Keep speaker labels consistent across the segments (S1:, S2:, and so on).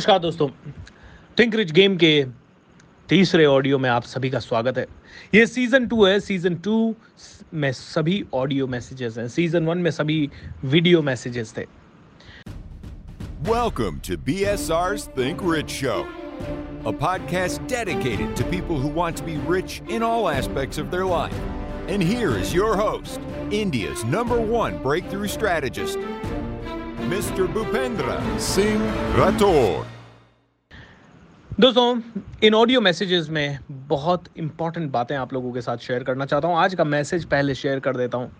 S1: नमस्कार दोस्तों think rich game के तीसरे ऑडियो में आप सभी का स्वागत है ये सीजन टू है सीजन टू में सभी ऑडियो मैसेजेस हैं सीजन वन में सभी वीडियो मैसेजेस थे
S2: Welcome to BSR's Think Rich Show, a podcast dedicated to people who want to be rich in all aspects of their life. And here is your host, India's number one breakthrough strategist, Mr. Bhupendra Singh Rathore
S1: दोस्तों इन audio messages में बहुत important बातें आप लोगों के साथ share करना चाहता हूँ आज का मैसेज पहले शेयर कर देता हूँ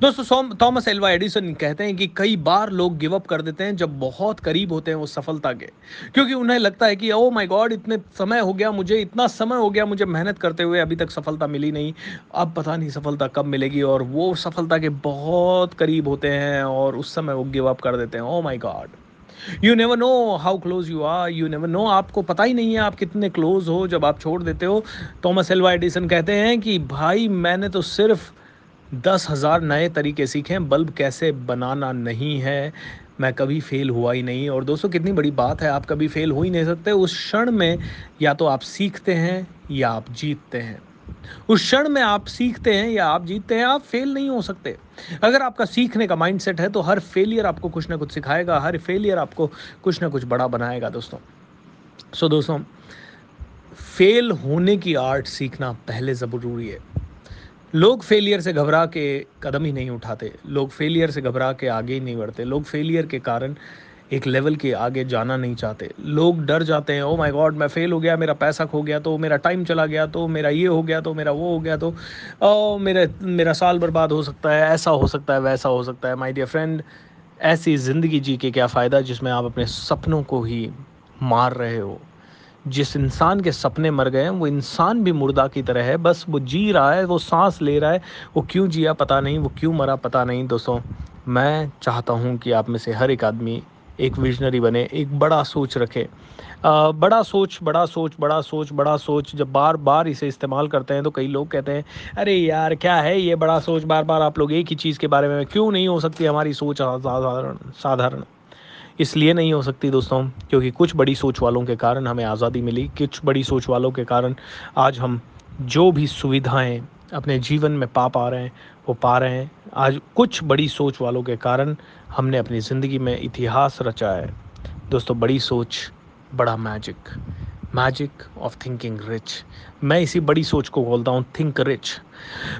S1: दोस्तों थॉमस एल्वा एडिसन कहते हैं कि कई बार लोग गिव अप कर देते हैं जब बहुत करीब होते हैं वो सफलता के। क्योंकि उन्हें लगता है कि ओ माय गॉड इतने समय हो गया, मुझे इतना समय हो गया, मुझे मेहनत करते हुए अभी तक सफलता मिली नहीं। अब पता नहीं सफलता कब मिलेगी। और वो सफलता के बहुत करीब होते हैं और उस समय वो गिव अप कर देते हैं। ओ my god you never know how close you are you never know आपको पता ही नहीं है आप कितने क्लोज हो जब आप छोड़ देते हो। थॉमस एल्वा एडिसन कहते हैं कि, भाई, मैंने तो सिर्फ़ दस हज़ार नए तरीके सीखें बल्ब कैसे बनाना नहीं है मैं कभी फेल हुआ ही नहीं। और दोस्तों कितनी बड़ी बात है आप कभी फेल हो ही नहीं सकते। उस क्षण में या तो आप सीखते हैं या आप जीतते हैं। उस क्षण में आप सीखते हैं या आप जीतते हैं आप फेल नहीं हो सकते। अगर आपका सीखने का माइंडसेट है तो हर फेलियर आपको कुछ ना कुछ सिखाएगा हर फेलियर आपको कुछ ना कुछ बड़ा बनाएगा दोस्तों। सो so, दोस्तों फेल होने की आर्ट सीखना पहले ज़रूरी है। लोग फेलियर से घबरा के कदम ही नहीं उठाते। लोग फेलियर से घबरा के आगे ही नहीं बढ़ते। लोग फेलियर के कारण एक लेवल के आगे जाना नहीं चाहते। लोग डर जाते हैं ओ माय गॉड मैं फेल हो गया, मेरा पैसा खो गया तो मेरा टाइम चला गया तो मेरा ये हो गया तो मेरा वो हो गया तो ओ मेरा मेरा साल बर्बाद हो सकता है, ऐसा हो सकता है, वैसा हो सकता है। माय डियर फ्रेंड ऐसी ज़िंदगी जी के क्या फ़ायदा जिसमें आप अपने सपनों को ही मार रहे हो? जिस इंसान के सपने मर गए हैं वो इंसान भी मुर्दा की तरह है। बस वो जी रहा है वो सांस ले रहा है। वो क्यों जिया पता नहीं वो क्यों मरा पता नहीं दोस्तों। मैं चाहता हूँ कि आप में से हर एक आदमी एक विजनरी बने एक बड़ा सोच रखे। आ, बड़ा सोच बड़ा सोच बड़ा सोच बड़ा सोच। जब बार बार इसे इस्तेमाल करते हैं तो कई लोग कहते हैं अरे यार क्या है ये बड़ा सोच? बार बार आप लोग एक ही चीज़ के बारे में क्यों नहीं हो सकती? हमारी सोच साधारण साधारण। इसलिए नहीं हो सकती दोस्तों, क्योंकि कुछ बड़ी सोच वालों के कारण हमें आज़ादी मिली, कुछ बड़ी सोच वालों के कारण आज हम जो भी सुविधाएँ अपने जीवन में पा पा रहे हैं, वो पा रहे हैं। आज कुछ बड़ी सोच वालों के कारण हमने अपनी ज़िंदगी में इतिहास रचा है। दोस्तों, बड़ी सोच, बड़ा magic magic of thinking rich मैं इसी बड़ी सोच को बोलता हूँ थिंक रिच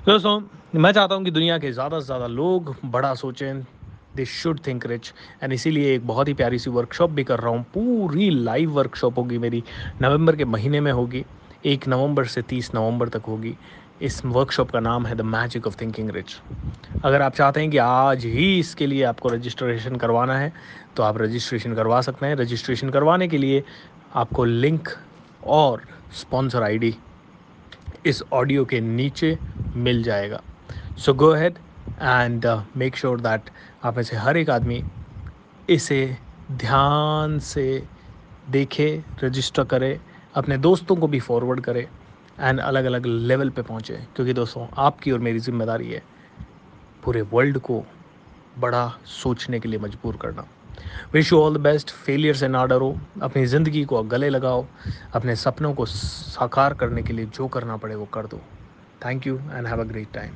S1: दोस्तों, मैं चाहता हूँ कि दुनिया के ज़्यादा से ज़्यादा लोग बड़ा सोचें they should think rich and इसीलिए एक बहुत ही प्यारी सी वर्कशॉप भी कर रहा हूँ। पूरी लाइव वर्कशॉप होगी मेरी। नवंबर के महीने में होगी। एक नवंबर से तीस नवंबर तक होगी। इस वर्कशॉप का नाम है the magic of thinking rich अगर आप चाहते हैं कि आज ही इसके लिए आपको रजिस्ट्रेशन करवाना है तो आप रजिस्ट्रेशन करवा सकते हैं। रजिस्ट्रेशन करवाने के लिए आपको लिंक और स्पॉन्सर आईडी इस ऑडियो के नीचे मिल जाएगा। So go ahead and make sure that आप में से हर एक आदमी इसे ध्यान से देखे रजिस्टर करे, अपने दोस्तों को भी फॉरवर्ड करे एंड अलग अलग लेवल पे पहुँचे। क्योंकि दोस्तों, आपकी और मेरी ज़िम्मेदारी है पूरे वर्ल्ड को बड़ा सोचने के लिए मजबूर करना। Wish you all the best failure से ना डरो। अपनी ज़िंदगी को गले लगाओ, अपने सपनों को साकार करने के लिए जो करना पड़े वो कर दो। Thank you and have a great time